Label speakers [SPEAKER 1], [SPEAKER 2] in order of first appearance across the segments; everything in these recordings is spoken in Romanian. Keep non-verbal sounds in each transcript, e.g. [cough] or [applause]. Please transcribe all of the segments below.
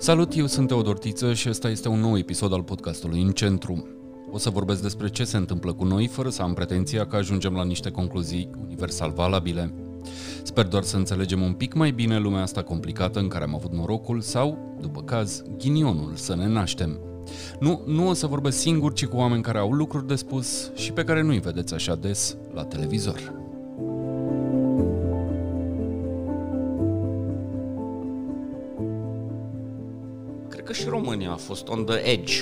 [SPEAKER 1] Salut, eu sunt Teodor Tiță și ăsta este un nou episod al podcastului În Centru. O să vorbesc despre ce se întâmplă cu noi, fără să am pretenția că ajungem la niște concluzii universal valabile. Sper doar să înțelegem un pic mai bine lumea asta complicată în care am avut norocul sau, după caz, ghinionul să ne naștem. Nu, nu o să vorbesc singur, ci cu oameni care au lucruri de spus și pe care nu-i vedeți așa des la televizor.
[SPEAKER 2] Și România a fost on the edge.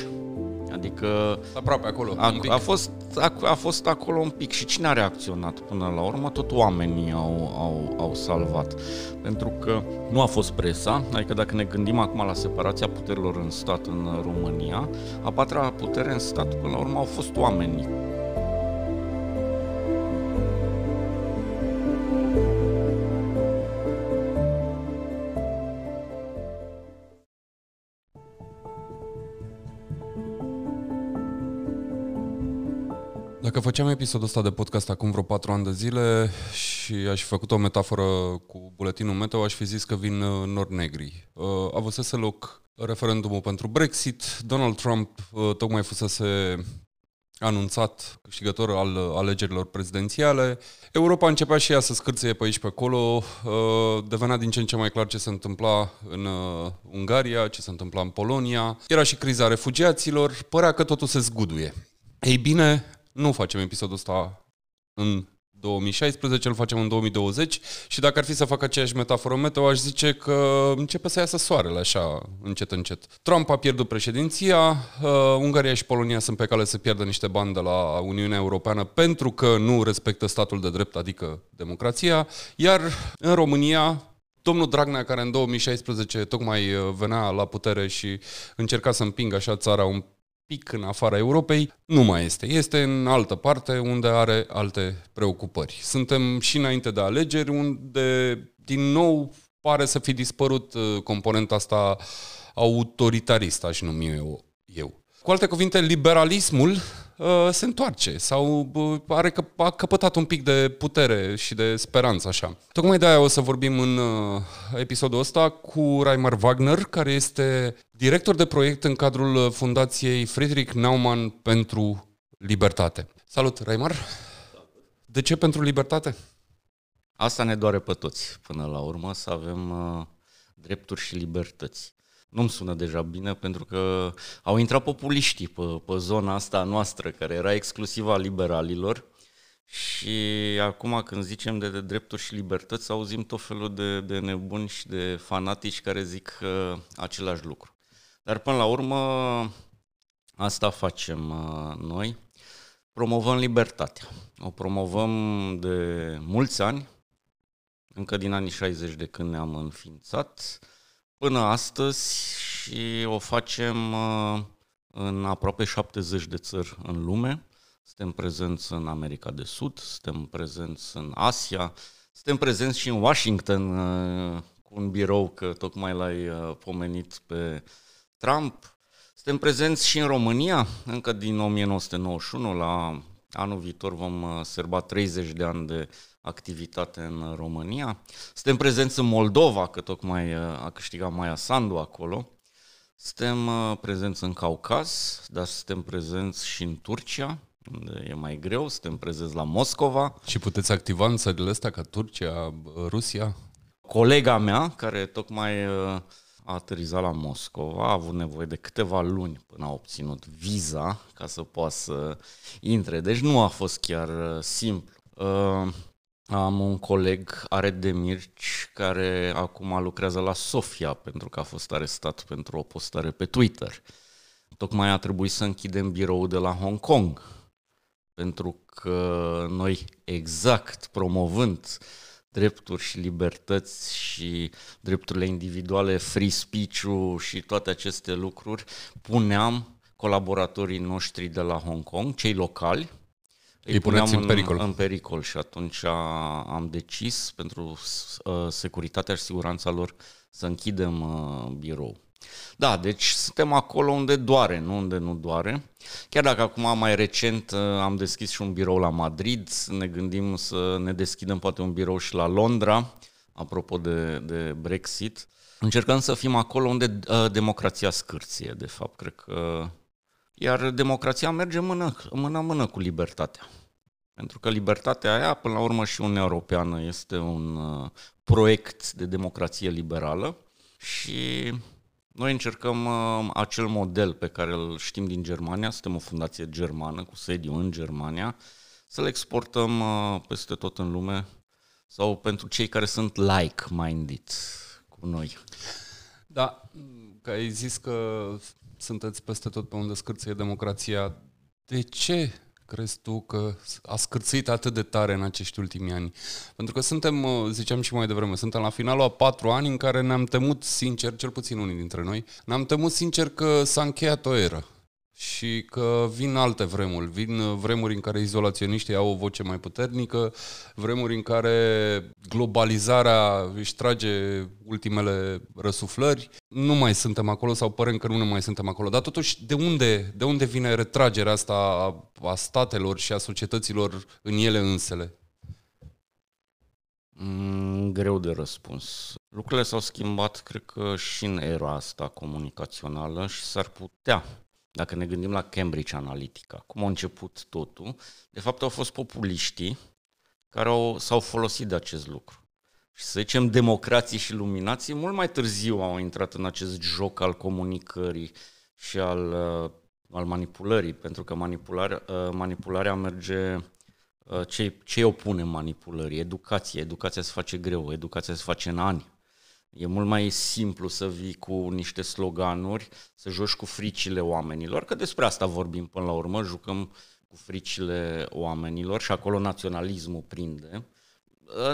[SPEAKER 2] Adică
[SPEAKER 1] Aproape acolo,
[SPEAKER 2] a,
[SPEAKER 1] un pic.
[SPEAKER 2] a, fost, a, a fost acolo un pic și cine a reacționat până la urmă? Tot oamenii au, au, au salvat. Pentru că nu a fost presa, adică dacă ne gândim acum la separația puterilor în stat în România, a patra putere în stat până la urmă au fost oamenii.
[SPEAKER 1] Făceam episodul ăsta de podcast acum vreo patru ani de zile și aș fi făcut o metaforă cu buletinul meteo, aș fi zis că vin uh, nori negri. Uh, avusese loc referendumul pentru Brexit, Donald Trump uh, tocmai fusese anunțat câștigător al uh, alegerilor prezidențiale. Europa începea și ea să scârțeie pe aici pe acolo, uh, devenea din ce în ce mai clar ce se întâmpla în uh, Ungaria, ce se întâmpla în Polonia. Era și criza refugiaților, părea că totul se zguduie. Ei bine, nu facem episodul ăsta în 2016, îl facem în 2020 și dacă ar fi să fac aceeași metaforă meteo, aș zice că începe să iasă soarele așa, încet, încet. Trump a pierdut președinția, uh, Ungaria și Polonia sunt pe cale să pierdă niște bani de la Uniunea Europeană pentru că nu respectă statul de drept, adică democrația, iar în România Domnul Dragnea, care în 2016 tocmai uh, venea la putere și încerca să împingă așa țara un pic în afara Europei, nu mai este. Este în altă parte unde are alte preocupări. Suntem și înainte de alegeri unde din nou pare să fi dispărut uh, componenta asta autoritaristă, aș numi eu. eu. Cu alte cuvinte, liberalismul uh, se întoarce sau uh, are că, a căpătat un pic de putere și de speranță așa. Tocmai de aia o să vorbim în uh, episodul ăsta cu Raimar Wagner, care este director de proiect în cadrul Fundației Friedrich Naumann pentru Libertate. Salut, Raimar! De ce pentru libertate?
[SPEAKER 2] Asta ne doare pe toți până la urmă, să avem uh, drepturi și libertăți. Nu-mi sună deja bine pentru că au intrat populiștii pe, pe zona asta noastră, care era exclusiv a liberalilor. Și acum când zicem de, de drepturi și libertăți, auzim tot felul de, de nebuni și de fanatici care zic uh, același lucru. Dar până la urmă, asta facem uh, noi, promovăm libertatea. O promovăm de mulți ani, încă din anii 60 de când ne-am înființat, până astăzi și o facem uh, în aproape 70 de țări în lume. Suntem prezenți în America de Sud, suntem prezenți în Asia, suntem prezenți și în Washington uh, cu un birou, că tocmai l-ai uh, pomenit pe Trump. Suntem prezenți și în România, încă din 1991, la anul viitor vom sărba 30 de ani de activitate în România. Suntem prezenți în Moldova, că tocmai a câștigat Maia Sandu acolo. Suntem prezenți în Caucaz, dar suntem prezenți și în Turcia, unde e mai greu, suntem prezenți la Moscova.
[SPEAKER 1] Și puteți activa în țările astea ca Turcia, Rusia?
[SPEAKER 2] Colega mea, care tocmai a aterizat la Moscova, a avut nevoie de câteva luni până a obținut viza ca să poată să intre. Deci nu a fost chiar simplu. Am un coleg, Aret Demirci, care acum lucrează la Sofia pentru că a fost arestat pentru o postare pe Twitter. Tocmai a trebuit să închidem biroul de la Hong Kong, pentru că noi exact promovând drepturi și libertăți și drepturile individuale, free speech-ul și toate aceste lucruri, puneam colaboratorii noștri de la Hong Kong, cei locali,
[SPEAKER 1] îi, îi puneam în, în pericol.
[SPEAKER 2] În pericol și atunci am decis pentru uh, securitatea și siguranța lor să închidem uh, birou. Da, deci suntem acolo unde doare, nu unde nu doare. Chiar dacă acum mai recent uh, am deschis și un birou la Madrid, ne gândim să ne deschidem poate un birou și la Londra, apropo de, de Brexit. Încercăm să fim acolo unde uh, democrația scârție, de fapt, cred că... Iar democrația merge mână, mână-mână cu libertatea. Pentru că libertatea aia, până la urmă și Uniunea Europeană, este un uh, proiect de democrație liberală și noi încercăm uh, acel model pe care îl știm din Germania, suntem o fundație germană cu sediu în Germania, să-l exportăm uh, peste tot în lume sau pentru cei care sunt like-minded cu noi.
[SPEAKER 1] Da, că ai zis că sunteți peste tot pe unde scârție democrația. De ce crezi tu că a scârțit atât de tare în acești ultimi ani? Pentru că suntem, uh, ziceam și mai devreme, suntem la finalul a patru ani în care ne-am temut sincer, cel puțin unii dintre noi, ne-am temut sincer că s-a încheiat o eră și că vin alte vremuri, vin uh, vremuri în care izolaționiștii au o voce mai puternică, vremuri în care globalizarea își trage ultimele răsuflări, nu mai suntem acolo sau părem că nu mai suntem acolo. Dar totuși, de unde, de unde vine retragerea asta a, a statelor și a societăților în ele însele?
[SPEAKER 2] Mm, greu de răspuns. Lucrurile s-au schimbat, cred că, și în era asta comunicațională și s-ar putea dacă ne gândim la Cambridge Analytica, cum a început totul, de fapt au fost populiștii care au, s-au folosit de acest lucru. Și să zicem, democrații și luminații mult mai târziu au intrat în acest joc al comunicării și al, uh, al manipulării, pentru că manipularea, uh, manipularea merge uh, ce, ce opune manipulării? Educația. Educația se face greu, educația se face în ani. E mult mai simplu să vii cu niște sloganuri, să joci cu fricile oamenilor, că despre asta vorbim până la urmă, jucăm cu fricile oamenilor și acolo naționalismul prinde.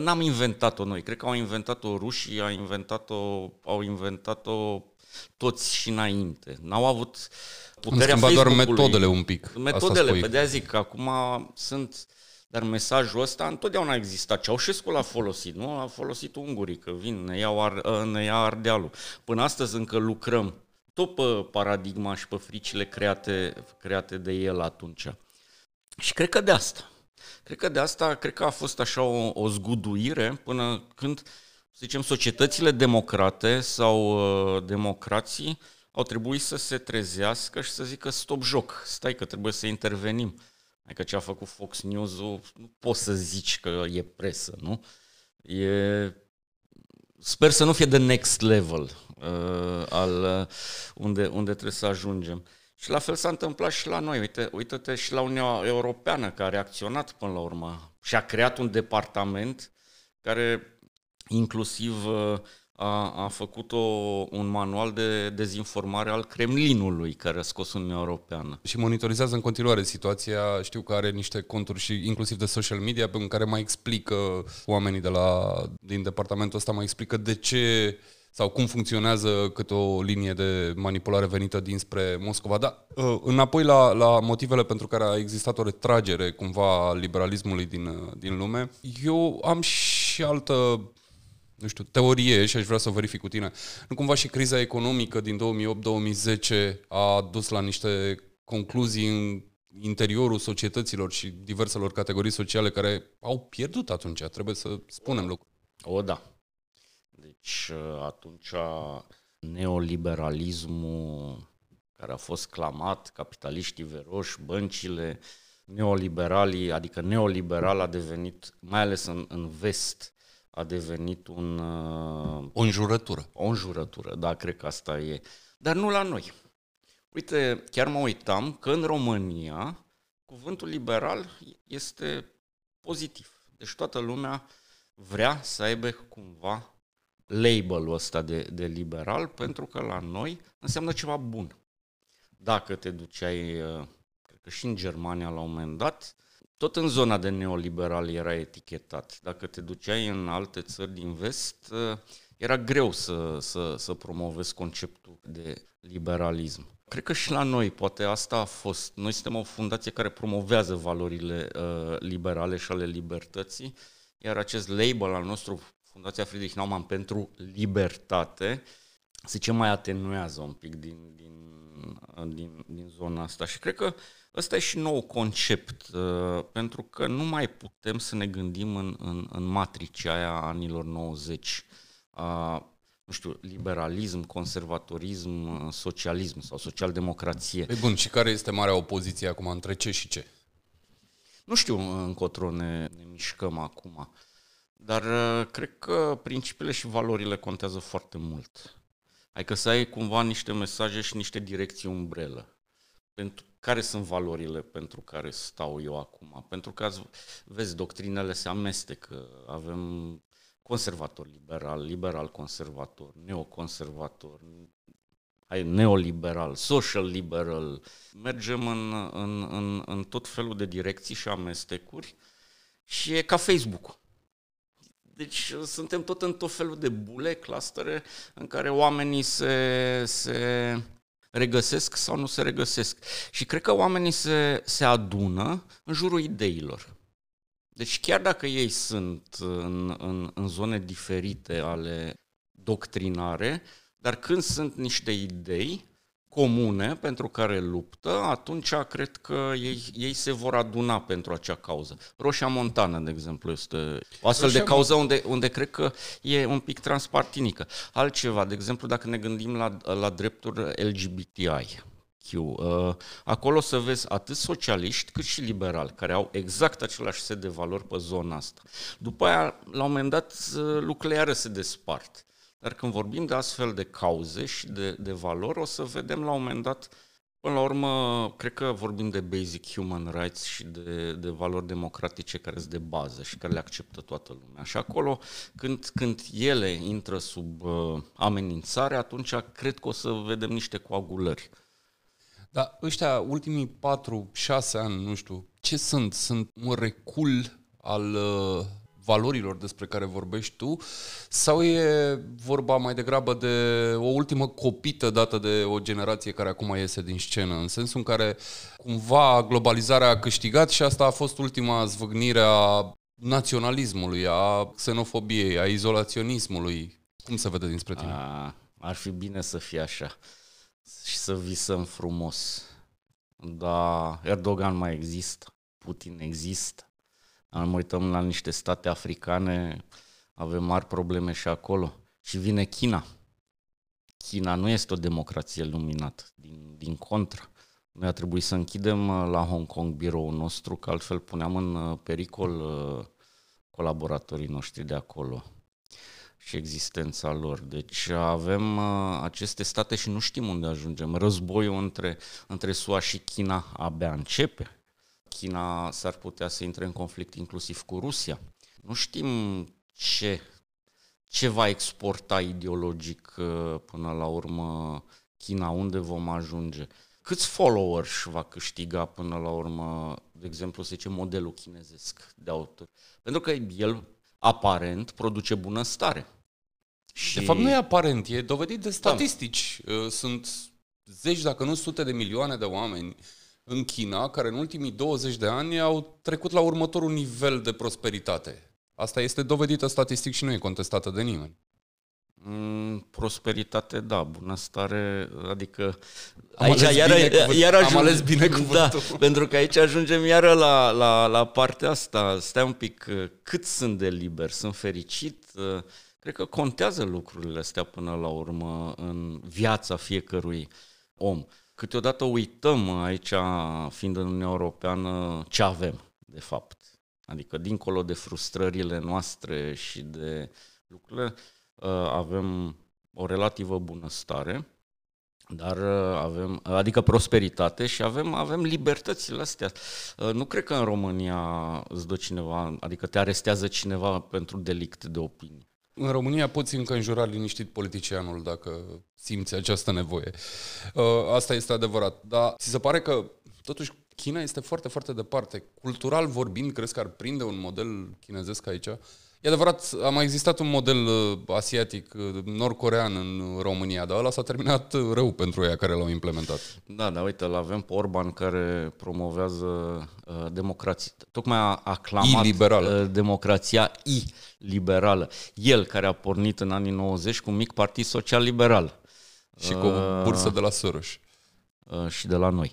[SPEAKER 2] N-am inventat-o noi, cred că au inventat-o rușii, au inventat-o, au inventat-o toți și înainte. N-au avut
[SPEAKER 1] puterea Am doar metodele un pic.
[SPEAKER 2] Metodele, pe de zic că acum sunt uh, dar mesajul ăsta întotdeauna a existat. Ceaușescu l-a folosit, nu? A folosit ungurii, că vin, ne, iau ar, ă, ne ia Ardealul. Până astăzi încă lucrăm tot pe paradigma și pe fricile create, create de el atunci. Și cred că de asta. Cred că de asta, cred că a fost așa o, o zguduire până când, să zicem, societățile democrate sau uh, democrații au trebuit să se trezească și să zică stop joc, stai că trebuie să intervenim. Adică ce a făcut Fox News-ul, nu poți să zici că e presă, nu? E... Sper să nu fie the next level uh, al uh, unde, unde trebuie să ajungem. Și la fel s-a întâmplat și la noi. Uite, uite-te și la Uniunea Europeană, care a reacționat până la urmă și a creat un departament care inclusiv uh, a, a făcut o, un manual de dezinformare al Kremlinului care a scos Uniunea Europeană.
[SPEAKER 1] Și monitorizează în continuare situația, știu că are niște conturi și inclusiv de social media în care mai explică oamenii de la, din departamentul ăsta, mai explică de ce sau cum funcționează cât o linie de manipulare venită dinspre Moscova. Dar uh, înapoi la, la motivele pentru care a existat o retragere cumva a liberalismului din, din lume, eu am și altă nu știu, teorie și aș vrea să verific cu tine. Nu cumva și criza economică din 2008-2010 a dus la niște concluzii în interiorul societăților și diverselor categorii sociale care au pierdut atunci, trebuie să spunem lucru.
[SPEAKER 2] O, da. Deci atunci neoliberalismul care a fost clamat, capitaliștii veroși, băncile, neoliberalii, adică neoliberal a devenit, mai ales în, în vest, a devenit un... Uh,
[SPEAKER 1] o înjurătură.
[SPEAKER 2] O înjurătură, da, cred că asta e. Dar nu la noi. Uite, chiar mă uitam că în România cuvântul liberal este pozitiv. Deci toată lumea vrea să aibă cumva label-ul ăsta de, de liberal, pentru că la noi înseamnă ceva bun. Dacă te duceai, uh, cred că și în Germania la un moment dat, tot în zona de neoliberal era etichetat. Dacă te duceai în alte țări din vest, era greu să, să, să promovezi conceptul de liberalism. Cred că și la noi, poate asta a fost. Noi suntem o fundație care promovează valorile uh, liberale și ale libertății, iar acest label al nostru, Fundația Friedrich Naumann pentru libertate, se ce mai atenuează un pic din, din, din, din zona asta. Și cred că ăsta e și nou concept, uh, pentru că nu mai putem să ne gândim în, în, în matricea aia anilor 90. Uh, nu știu, liberalism, conservatorism, socialism sau socialdemocrație.
[SPEAKER 1] E bun, și care este marea opoziție acum între ce și ce?
[SPEAKER 2] Nu știu încotro ne, ne mișcăm acum, dar uh, cred că principiile și valorile contează foarte mult. Adică să ai cumva niște mesaje și niște direcții umbrelă. Pentru care sunt valorile pentru care stau eu acum? Pentru că, vezi, doctrinele se amestecă. Avem conservator liberal, liberal conservator, neoconservator, ai neoliberal, social liberal. Mergem în, în, în, în tot felul de direcții și amestecuri și e ca Facebook. Deci suntem tot în tot felul de bule, clustere, în care oamenii se, se regăsesc sau nu se regăsesc. Și cred că oamenii se, se adună în jurul ideilor. Deci chiar dacă ei sunt în, în, în zone diferite ale doctrinare, dar când sunt niște idei comune pentru care luptă, atunci cred că ei, ei se vor aduna pentru acea cauză. Roșia Montană, de exemplu, este o astfel Roșia de cauză unde, unde cred că e un pic transpartinică. Altceva, de exemplu, dacă ne gândim la, la drepturi LGBTI, Q. Uh, acolo să vezi atât socialiști cât și liberali, care au exact același set de valori pe zona asta. După aia, la un moment dat, uh, lucrurile iară se despart. Dar când vorbim de astfel de cauze și de, de valori, o să vedem la un moment dat, până la urmă, cred că vorbim de basic human rights și de, de valori democratice care sunt de bază și care le acceptă toată lumea. Și acolo, când, când ele intră sub uh, amenințare, atunci cred că o să vedem niște coagulări.
[SPEAKER 1] Da, ăștia, ultimii 4-6 ani, nu știu, ce sunt? Sunt un recul al uh, valorilor despre care vorbești tu sau e vorba mai degrabă de o ultimă copită dată de o generație care acum iese din scenă, în sensul în care cumva globalizarea a câștigat și asta a fost ultima zvâgnire a naționalismului, a xenofobiei, a izolaționismului. Cum se vede dinspre tine? A,
[SPEAKER 2] ar fi bine să fie așa și să visăm frumos. Da, Erdogan mai există, Putin există, mă uităm la niște state africane, avem mari probleme și acolo. Și vine China. China nu este o democrație luminată, din, din contră. Noi a trebuit să închidem uh, la Hong Kong biroul nostru, că altfel puneam în uh, pericol uh, colaboratorii noștri de acolo și existența lor. Deci avem aceste state și nu știm unde ajungem. Războiul între, între SUA și China abia începe. China s-ar putea să intre în conflict inclusiv cu Rusia. Nu știm ce, ce va exporta ideologic uh, până la urmă China, unde vom ajunge. Câți followers va câștiga până la urmă, de exemplu, să zicem, modelul chinezesc de autor? Pentru că el, aparent, produce bunăstare.
[SPEAKER 1] Și... De fapt, nu e aparent, e dovedit de statistici. Da. Sunt zeci, dacă nu sute de milioane de oameni în China, care în ultimii 20 de ani au trecut la următorul nivel de prosperitate. Asta este dovedită statistic și nu e contestată de nimeni.
[SPEAKER 2] Mm, prosperitate, da, bunăstare, adică
[SPEAKER 1] am aici ales iară, bine iară ajung, am ales bine da, cuvântul. [laughs]
[SPEAKER 2] Da, pentru că aici ajungem iară la, la, la partea asta. Stai un pic, cât sunt de liber, sunt fericit? Cred că contează lucrurile astea până la urmă în viața fiecărui om câteodată uităm aici, fiind în Uniunea Europeană, ce avem, de fapt. Adică, dincolo de frustrările noastre și de lucrurile, uh, avem o relativă bunăstare, dar uh, avem, adică prosperitate și avem, avem libertățile astea. Uh, nu cred că în România îți dă cineva, adică te arestează cineva pentru delict de opinie.
[SPEAKER 1] În România poți încă înjura liniștit politicianul dacă simți această nevoie. Uh, asta este adevărat. Dar ți se pare că totuși China este foarte, foarte departe. Cultural vorbind, crezi că ar prinde un model chinezesc aici? E adevărat, a mai existat un model uh, asiatic, uh, nord-corean în România, dar ăla s-a terminat rău pentru ei care l-au implementat.
[SPEAKER 2] Da, dar uite, îl avem pe Orban care promovează uh, democrația, tocmai a aclamat uh, democrația i-liberală. El care a pornit în anii 90 cu un mic partid social-liberal.
[SPEAKER 1] Și cu o bursă de la Soros.
[SPEAKER 2] Uh, și de la noi.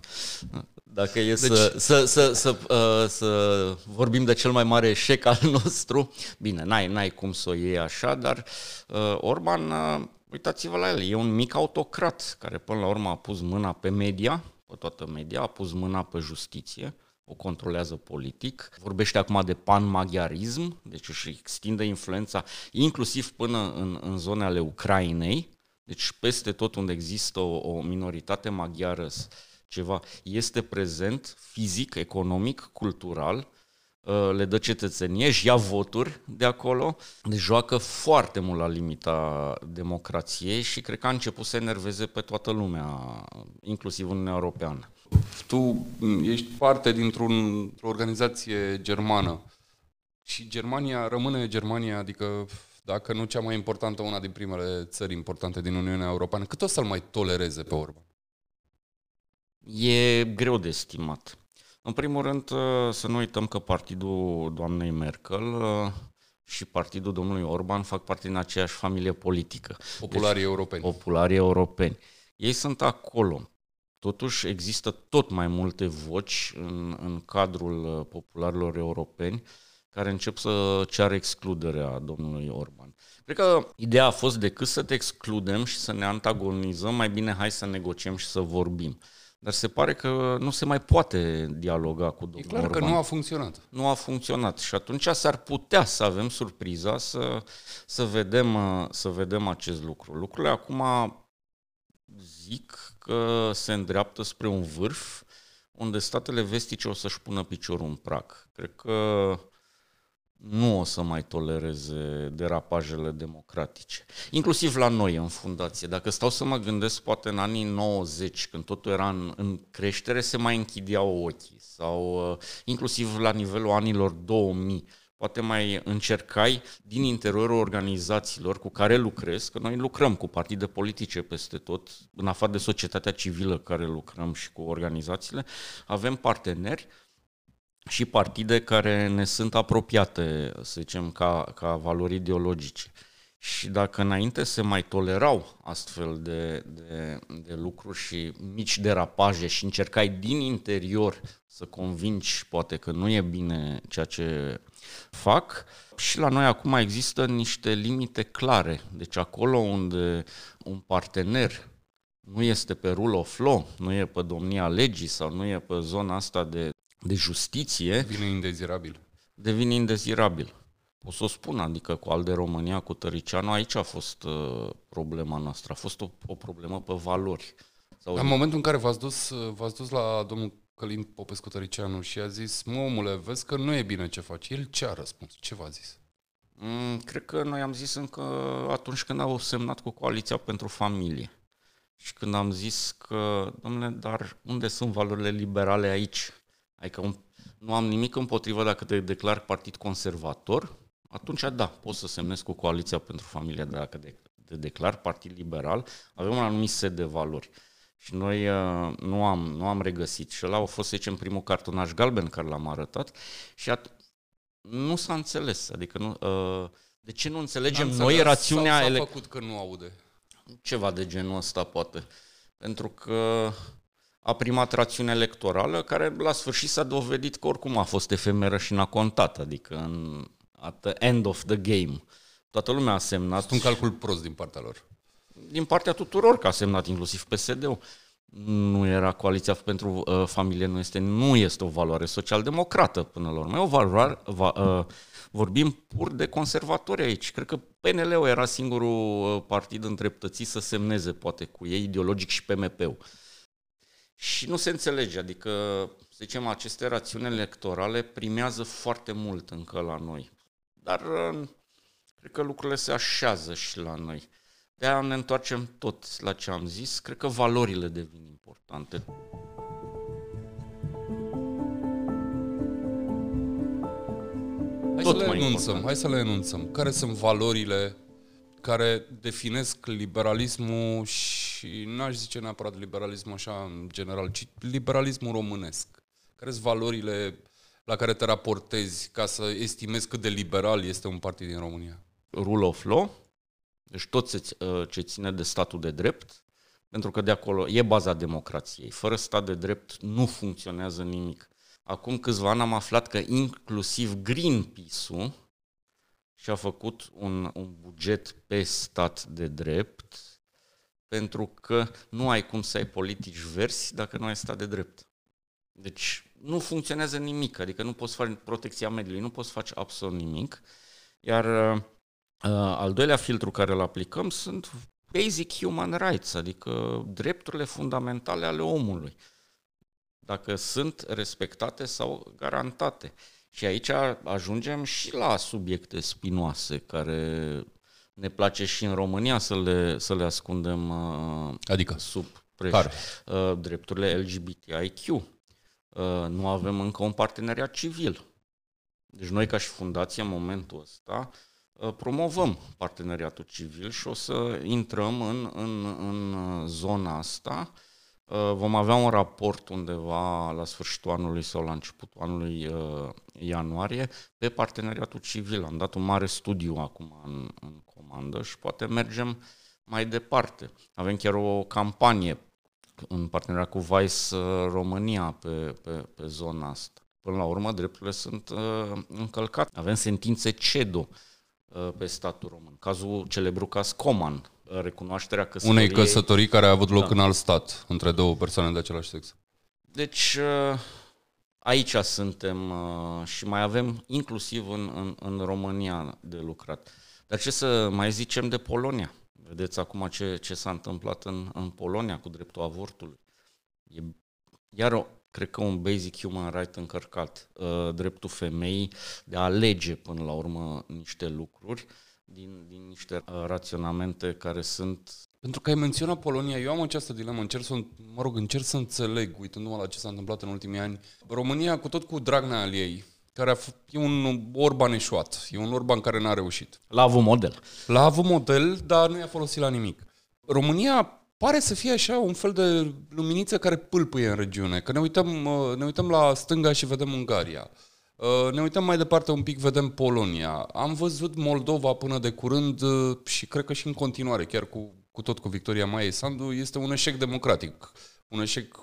[SPEAKER 2] Dacă e deci... să, să, să, să, uh, să vorbim de cel mai mare eșec al [laughs] nostru, bine, n-ai, n-ai cum să o iei așa, dar uh, Orban uh, Uitați-vă la el, e un mic autocrat care până la urmă a pus mâna pe media, pe toată media, a pus mâna pe justiție, o controlează politic. Vorbește acum de pan-maghiarism, deci își extinde influența inclusiv până în, în zone ale Ucrainei, deci peste tot unde există o, o minoritate maghiară, ceva este prezent fizic, economic, cultural, uh, le dă cetățenie, își ia voturi de acolo, deci joacă foarte mult la limita democrației și cred că a început să enerveze pe toată lumea, inclusiv Uniunea Europeană.
[SPEAKER 1] Tu ești parte dintr-un, o organizație germană și Germania rămâne Germania, adică dacă nu cea mai importantă, una din primele țări importante din Uniunea Europeană, cât o să-l mai tolereze pe Orban?
[SPEAKER 2] E greu de estimat. În primul rând, uh, să nu uităm că partidul doamnei Merkel uh, și partidul domnului Orban fac parte din aceeași familie politică.
[SPEAKER 1] Popularii deci, europeni.
[SPEAKER 2] Popularii europeni. Ei sunt acolo. Totuși există tot mai multe voci în, în cadrul uh, popularilor europeni care încep să ceară excluderea domnului Orban. Cred că ideea a fost decât să te excludem și să ne antagonizăm, mai bine hai să negociem și să vorbim. Dar se pare că nu se mai poate dialoga cu domnul
[SPEAKER 1] E clar
[SPEAKER 2] Orban.
[SPEAKER 1] că nu a funcționat.
[SPEAKER 2] Nu a funcționat și atunci s-ar putea să avem surpriza să, să, vedem, să vedem acest lucru. Lucrurile acum zic că se îndreaptă spre un vârf unde statele vestice o să-și pună piciorul în prag. Cred că nu o să mai tolereze derapajele democratice. Inclusiv la noi în fundație. Dacă stau să mă gândesc, poate în anii 90, când totul era în, în creștere, se mai închideau ochii. Sau uh, inclusiv la nivelul anilor 2000. Poate mai încercai din interiorul organizațiilor cu care lucrez, că noi lucrăm cu partide politice peste tot, în afară de societatea civilă care lucrăm și cu organizațiile, avem parteneri și partide care ne sunt apropiate, să zicem, ca, ca valori ideologice. Și dacă înainte se mai tolerau astfel de, de, de lucruri și mici derapaje și încercai din interior să convingi poate că nu e bine ceea ce fac, și la noi acum există niște limite clare. Deci acolo unde un partener nu este pe rule of law, nu e pe domnia legii sau nu e pe zona asta de de justiție...
[SPEAKER 1] Devine indezirabil.
[SPEAKER 2] Devine indezirabil. O să o spun, adică cu al de România, cu Tăricianu, aici a fost uh, problema noastră. A fost o, o problemă pe valori.
[SPEAKER 1] Sau în momentul în care v-ați dus, uh, v-ați dus la domnul Călin Popescu Tăricianu și a zis, mă omule, vezi că nu e bine ce faci. El ce a răspuns? Ce v-a zis?
[SPEAKER 2] Mm, cred că noi am zis încă atunci când au semnat cu Coaliția pentru Familie. Și când am zis că, domnule, dar unde sunt valorile liberale aici? Adică un, nu am nimic împotrivă dacă te declar partid conservator, atunci da, poți să semnezi cu Coaliția pentru Familie, dacă de, te declar partid liberal, avem un anumit set de valori. Și noi uh, nu, am, nu am regăsit. Și ăla a fost, să zicem, primul cartonaș galben care l-am arătat și at- nu s-a înțeles. Adică nu, uh, de ce nu înțelegem
[SPEAKER 1] N-am
[SPEAKER 2] noi
[SPEAKER 1] înțeles
[SPEAKER 2] rațiunea...
[SPEAKER 1] Sau s-a
[SPEAKER 2] ele-
[SPEAKER 1] făcut că nu aude?
[SPEAKER 2] Ceva de genul ăsta, poate. Pentru că a primat rațiunea electorală, care la sfârșit s-a dovedit că oricum a fost efemeră și n-a contat, adică în, at the end of the game. Toată lumea a semnat.
[SPEAKER 1] Este un calcul prost din partea lor.
[SPEAKER 2] Din partea tuturor, că a semnat inclusiv PSD-ul. Nu era coaliția pentru uh, familie, nu este, nu este o valoare social-democrată până la urmă. E o valoare, va, uh, vorbim pur de conservatori aici. Cred că PNL-ul era singurul uh, partid întreptățit să semneze, poate, cu ei ideologic și PMP-ul. Și nu se înțelege, adică, să zicem, aceste rațiuni electorale primează foarte mult încă la noi. Dar uh, cred că lucrurile se așează și la noi. de aia ne întoarcem tot la ce am zis. Cred că valorile devin importante.
[SPEAKER 1] Hai
[SPEAKER 2] Tot
[SPEAKER 1] să le
[SPEAKER 2] mai
[SPEAKER 1] enunțăm,
[SPEAKER 2] important.
[SPEAKER 1] hai să le enunțăm. Care sunt valorile care definesc liberalismul și n-aș zice neapărat liberalismul așa în general, ci liberalismul românesc. Care sunt valorile la care te raportezi ca să estimezi cât de liberal este un partid din România?
[SPEAKER 2] Rule of law, deci tot ce, uh, ce ține de statul de drept, pentru că de acolo e baza democrației. Fără stat de drept nu funcționează nimic. Acum câțiva ani am aflat că inclusiv Greenpeace-ul și a făcut un, un buget pe stat de drept, pentru că nu ai cum să ai politici versi dacă nu ai stat de drept. Deci nu funcționează nimic, adică nu poți face protecția mediului, nu poți face absolut nimic. Iar uh, al doilea filtru care îl aplicăm sunt basic human rights, adică drepturile fundamentale ale omului. Dacă sunt respectate sau garantate. Și aici ajungem și la subiecte spinoase care ne place și în România să le, să le ascundem uh,
[SPEAKER 1] adică
[SPEAKER 2] sub preș. Care? Uh, drepturile LGBTIQ. Uh, nu avem încă un parteneriat civil. Deci noi ca și fundație în momentul ăsta promovăm parteneriatul civil și o să intrăm în, în, în zona asta Uh, vom avea un raport undeva la sfârșitul anului sau la începutul anului uh, ianuarie pe parteneriatul civil. Am dat un mare studiu acum în, în comandă și poate mergem mai departe. Avem chiar o campanie în parteneriat cu Vice uh, România pe, pe, pe zona asta. Până la urmă, drepturile sunt uh, încălcate. Avem sentințe CEDO uh, pe statul român. Cazul celebru caz Coman, recunoașterea căsătoriei.
[SPEAKER 1] Unei căsătorii care a avut loc da. în alt stat, între două persoane de același sex.
[SPEAKER 2] Deci uh, aici suntem uh, și mai avem inclusiv în, în, în România de lucrat. Dar ce să mai zicem de Polonia? Vedeți acum ce, ce s-a întâmplat în, în Polonia cu dreptul avortului. E iar o, cred că un basic human right încărcat. Uh, dreptul femeii de a alege până la urmă niște lucruri. Uh, din, din niște uh, raționamente care sunt...
[SPEAKER 1] Pentru că ai menționat Polonia, eu am această dilemă, încerc să, mă rog, încerc să înțeleg, uitându-mă la ce s-a întâmplat în ultimii ani. România, cu tot cu Dragnea al ei, care a f- e un Orban eșuat, e un Orban care n-a reușit.
[SPEAKER 2] L-a avut model.
[SPEAKER 1] L-a avut model, dar nu i-a folosit la nimic. România pare să fie așa un fel de luminiță care pâlpâie în regiune, că ne uităm, uh, ne uităm la stânga și vedem Ungaria. Uh, ne uităm mai departe un pic, vedem Polonia. Am văzut Moldova până de curând uh, și cred că și în continuare, chiar cu, cu tot cu Victoria Maie Sandu, este un eșec democratic. Un eșec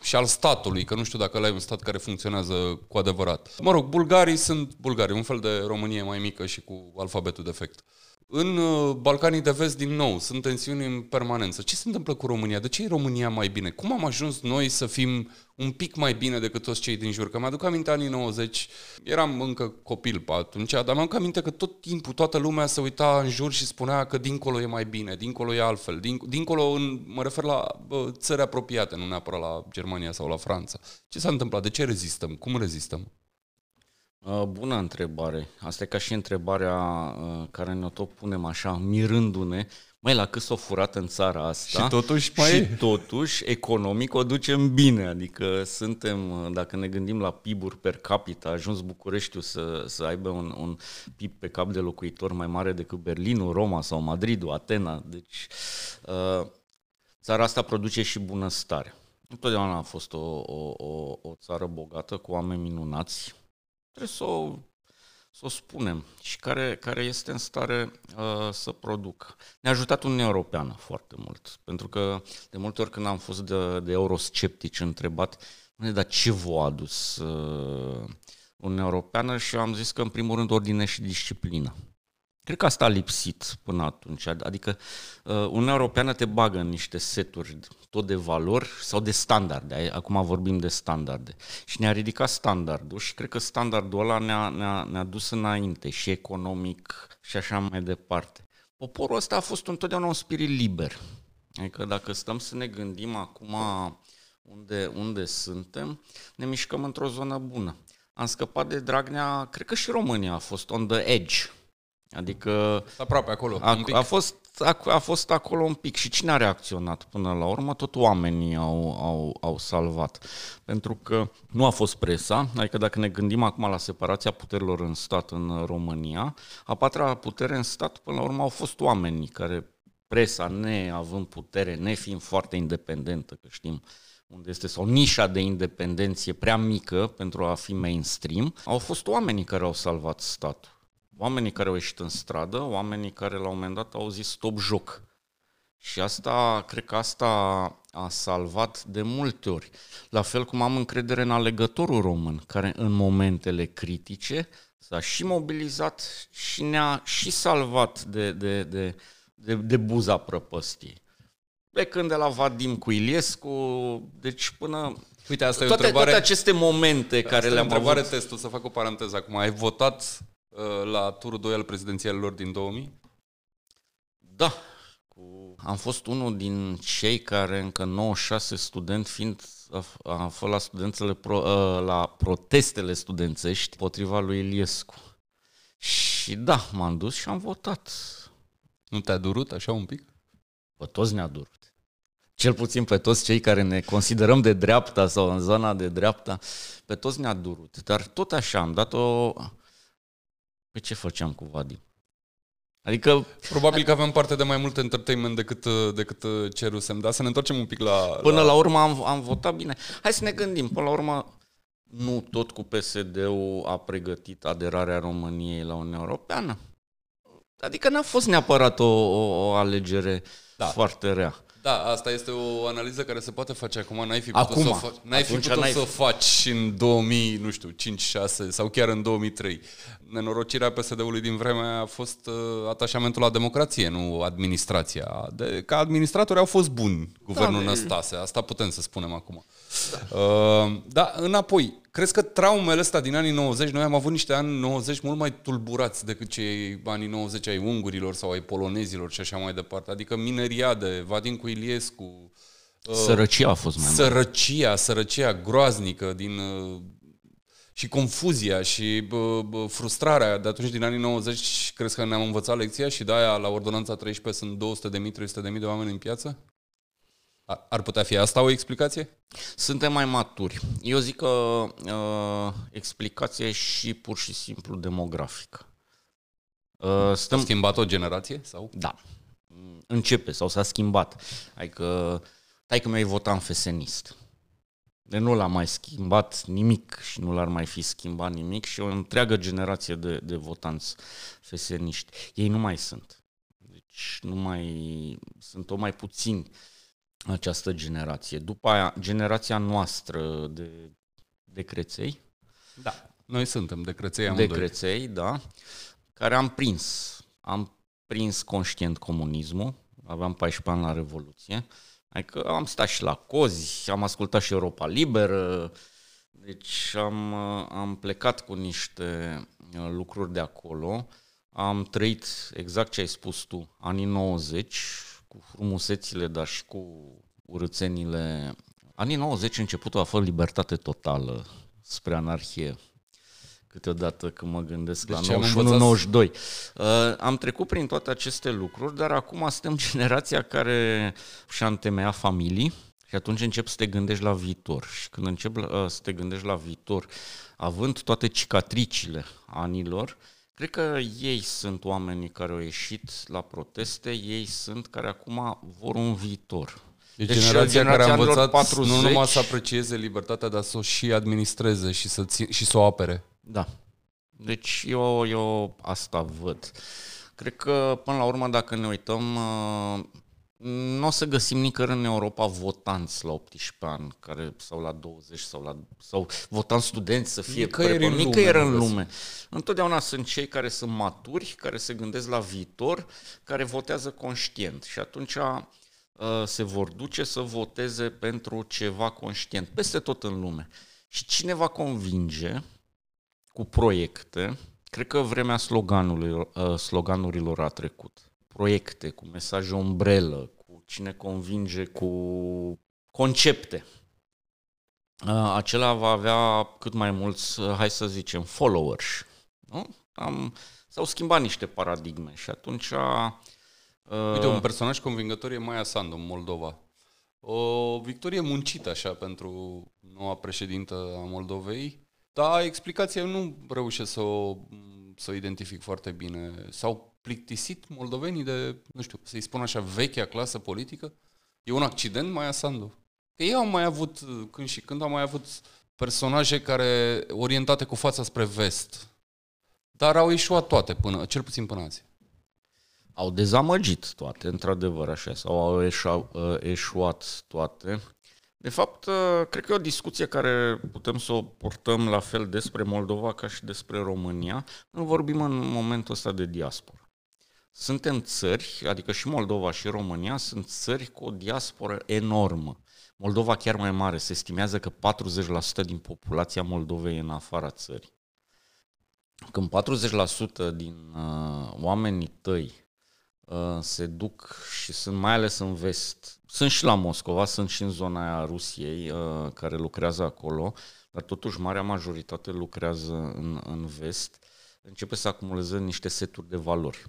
[SPEAKER 1] și al statului, că nu știu dacă ăla e un stat care funcționează cu adevărat. Mă rog, bulgarii sunt bulgari, un fel de Românie mai mică și cu alfabetul defect. Uh, în uh, Balcanii de Vest, din nou, sunt tensiuni în permanență. Ce se întâmplă cu România? De ce e România mai bine? Cum am ajuns noi să fim un pic mai bine decât toți cei din jur? Că mi-aduc aminte anii 90, eram încă copil pe atunci, dar mi-aduc aminte că tot timpul toată lumea se uita în jur și spunea că dincolo e mai bine, dincolo e altfel. Din, dincolo, în, mă refer la bă, țări apropiate, nu neapărat la Germania sau la Franța. Ce s-a întâmplat? De ce rezistăm? Cum rezistăm?
[SPEAKER 2] Uh, bună întrebare. Asta e ca și întrebarea uh, care ne-o tot punem așa, mirându-ne. Mai la cât s-o furat în țara asta
[SPEAKER 1] și totuși, mai
[SPEAKER 2] și
[SPEAKER 1] e.
[SPEAKER 2] totuși economic o ducem bine. Adică suntem, uh, dacă ne gândim la PIB-uri per capita, a ajuns Bucureștiul să, să aibă un, un PIB pe cap de locuitor mai mare decât Berlinul, Roma sau Madridul, Atena. Deci țara asta produce și bunăstare. Întotdeauna a fost o, o, o, o țară bogată cu oameni minunați, trebuie să o, să o spunem și care, care este în stare uh, să producă. Ne-a ajutat Uniunea Europeană foarte mult, pentru că de multe ori când am fost de, de eurosceptici întrebat, dar ce v-a adus uh, Uniunea Europeană și eu am zis că în primul rând ordine și disciplină. Cred că asta a lipsit până atunci. Adică uh, Uniunea Europeană te bagă în niște seturi tot de valori sau de standarde. Acum vorbim de standarde. Și ne-a ridicat standardul și cred că standardul ăla ne-a, ne-a, ne-a dus înainte și economic și așa mai departe. Poporul ăsta a fost întotdeauna un spirit liber. Adică dacă stăm să ne gândim acum unde, unde suntem, ne mișcăm într-o zonă bună. Am scăpat de Dragnea, cred că și România a fost on the edge Adică...
[SPEAKER 1] Aproape acolo,
[SPEAKER 2] a, a, fost, a, a fost acolo un pic. Și cine a reacționat până la urmă? Tot oamenii au, au, au salvat. Pentru că nu a fost presa, adică dacă ne gândim acum la separația puterilor în stat în România, a patra putere în stat până la urmă au fost oamenii care presa neavând putere, nefiind foarte independentă, că știm unde este, sau nișa de independenție prea mică pentru a fi mainstream, au fost oamenii care au salvat statul oamenii care au ieșit în stradă, oamenii care la un moment dat au zis stop joc. Și asta, cred că asta a salvat de multe ori. La fel cum am încredere în alegătorul român, care în momentele critice S-a și mobilizat și ne-a și salvat de, de, de, de, de buza prăpăstiei. Plecând de la Vadim cu Iliescu, deci până...
[SPEAKER 1] Uite, asta
[SPEAKER 2] toate,
[SPEAKER 1] e o întrebare...
[SPEAKER 2] toate aceste momente care le-am
[SPEAKER 1] avut... întrebare
[SPEAKER 2] avut...
[SPEAKER 1] testul, să fac o paranteză acum. Ai votat uh, la turul 2 al prezidențialilor din 2000?
[SPEAKER 2] Da. Cu... Am fost unul din cei care încă 96 student fiind a fost la studențele pro, uh, la protestele studențești potriva lui Iliescu. Și da, m-am dus și am votat.
[SPEAKER 1] Nu te-a durut așa un pic?
[SPEAKER 2] Pe toți ne-a durut. Cel puțin pe toți cei care ne considerăm de dreapta sau în zona de dreapta, pe toți ne-a durut. Dar tot așa am dat-o... Pe ce făceam cu Vadim? Adică...
[SPEAKER 1] Probabil că avem parte de mai mult entertainment decât, decât cerusem, dar să ne întoarcem un pic la...
[SPEAKER 2] Până la, la urmă am, am votat bine. Hai să ne gândim, până la urmă nu tot cu PSD-ul a pregătit aderarea României la Uniunea Europeană. Adică n-a fost neapărat o, o, o alegere da. foarte rea.
[SPEAKER 1] Da, asta este o analiză care se poate face acum. N-ai fi putut, acum, să, o fa- n-ai fi putut n-ai... să o faci în 2000, nu știu, 5, 6 sau chiar în 2003. Nenorocirea PSD-ului din vremea a fost uh, atașamentul la democrație, nu administrația. De, ca administratori au fost buni guvernul da, Năstase, asta putem să spunem acum. Da. Uh, da, înapoi, crezi că traumele astea din anii 90, noi am avut niște ani 90 mult mai tulburați decât cei anii 90 ai ungurilor sau ai polonezilor și așa mai departe. Adică mineriade, Vadim cu Iliescu,
[SPEAKER 2] uh, Sărăcia a fost mai mare.
[SPEAKER 1] Sărăcia, sărăcia groaznică din, uh, și confuzia și bă, frustrarea de atunci din anii 90, crezi că ne-am învățat lecția și de-aia la ordonanța 13 sunt 200.000, 300.000 de oameni în piață? Ar putea fi asta o explicație?
[SPEAKER 2] Suntem mai maturi. Eu zic că uh, explicația e și pur și simplu demografică.
[SPEAKER 1] Uh, stăm... A schimbat o generație? sau?
[SPEAKER 2] Da. Începe sau s-a schimbat. Adică, tai că mi-ai votat în fesenist. De nu l-a mai schimbat nimic și nu l-ar mai fi schimbat nimic și o întreagă generație de, de votanți feseniști. Ei nu mai sunt. Deci nu mai sunt o mai puțini această generație. După aia, generația noastră de, de creței.
[SPEAKER 1] Da, noi suntem de creței
[SPEAKER 2] amândoi. De creței, da, care am prins. Am prins conștient comunismul, aveam 14 ani la Revoluție, adică am stat și la cozi, am ascultat și Europa Liberă, deci am, am plecat cu niște uh, lucruri de acolo, am trăit exact ce ai spus tu, anii 90, cu frumusețile, dar și cu urățenile. Anii 90, începutul a fost libertate totală spre anarhie. Câteodată când mă gândesc deci la 91-92. Uh, am trecut prin toate aceste lucruri, dar acum suntem [laughs] generația care și-a întemeiat familii și atunci încep să te gândești la viitor. Și când încep uh, să te gândești la viitor, având toate cicatricile anilor, Cred că ei sunt oamenii care au ieșit la proteste, ei sunt care acum vor un viitor.
[SPEAKER 1] Deci, deci generația, generația care a învățat 40... nu numai să aprecieze libertatea, dar să o și administreze și să, ți- și să o apere.
[SPEAKER 2] Da. Deci eu, eu asta văd. Cred că, până la urmă, dacă ne uităm, uh, nu o să găsim nicăieri în Europa votanți la 18 ani, care, sau la 20, sau, la, sau votanți studenți să fie
[SPEAKER 1] nicăieri, în,
[SPEAKER 2] nicăieri
[SPEAKER 1] lume,
[SPEAKER 2] în lume. Întotdeauna sunt cei care sunt maturi, care se gândesc la viitor, care votează conștient. Și atunci uh, se vor duce să voteze pentru ceva conștient, peste tot în lume. Și cine va convinge cu proiecte, cred că vremea sloganului, uh, sloganurilor a trecut proiecte, cu mesaje umbrelă, cu cine convinge cu concepte. Acela va avea cât mai mulți, hai să zicem, followers. Nu? Am, s-au schimbat niște paradigme și atunci...
[SPEAKER 1] Uite, un personaj convingător e Maia Sandu în Moldova. O victorie muncită așa pentru noua președintă a Moldovei, dar explicația nu reușesc să o, să o identific foarte bine. Sau plictisit moldovenii de, nu știu, să-i spun așa, vechea clasă politică? E un accident, mai Sandu? Că ei au mai avut, când și când au mai avut personaje care orientate cu fața spre vest, dar au ieșuat toate, până, cel puțin până azi.
[SPEAKER 2] Au dezamăgit toate, într-adevăr, așa, sau au eșu, uh, eșuat toate. De fapt, cred că e o discuție care putem să o portăm la fel despre Moldova ca și despre România. Nu vorbim în momentul ăsta de diaspora. Suntem țări, adică și Moldova și România, sunt țări cu o diasporă enormă. Moldova chiar mai mare, se estimează că 40% din populația Moldovei e în afara țării. Când 40% din uh, oamenii tăi uh, se duc și sunt mai ales în vest, sunt și la Moscova, sunt și în zona aia a Rusiei uh, care lucrează acolo, dar totuși marea majoritate lucrează în, în vest, începe să acumuleze niște seturi de valori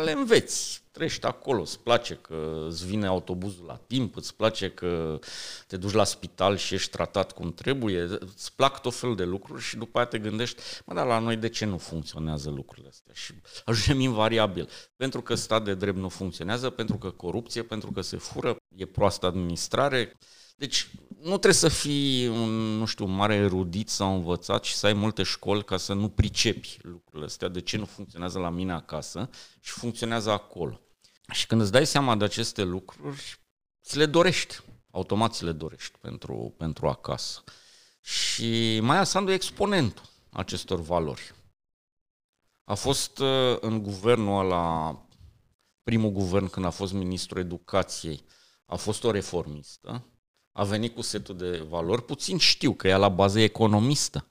[SPEAKER 2] le înveți. Trăiești acolo, îți place că îți vine autobuzul la timp, îți place că te duci la spital și ești tratat cum trebuie, îți plac tot felul de lucruri și după aia te gândești, mă, dar la noi de ce nu funcționează lucrurile astea? Și ajungem invariabil. Pentru că stat de drept nu funcționează, pentru că corupție, pentru că se fură, e proastă administrare, deci nu trebuie să fii un, nu știu, un mare erudit sau învățat și să ai multe școli ca să nu pricepi lucrurile astea, de ce nu funcționează la mine acasă și funcționează acolo. Și când îți dai seama de aceste lucruri, ți le dorești, automat ți le dorești pentru, pentru acasă. Și Maia Sandu e exponentul acestor valori. A fost uh, în guvernul ăla, primul guvern când a fost ministrul educației, a fost o reformistă, a venit cu setul de valori, puțin știu că ea la bază e economistă.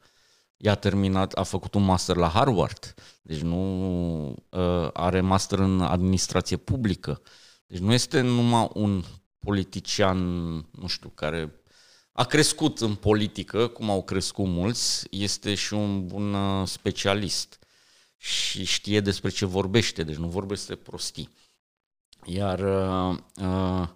[SPEAKER 2] Ea a terminat, a făcut un master la Harvard, deci nu uh, are master în administrație publică. Deci nu este numai un politician, nu știu, care a crescut în politică, cum au crescut mulți, este și un bun uh, specialist și știe despre ce vorbește, deci nu vorbește prostii. Iar uh, uh,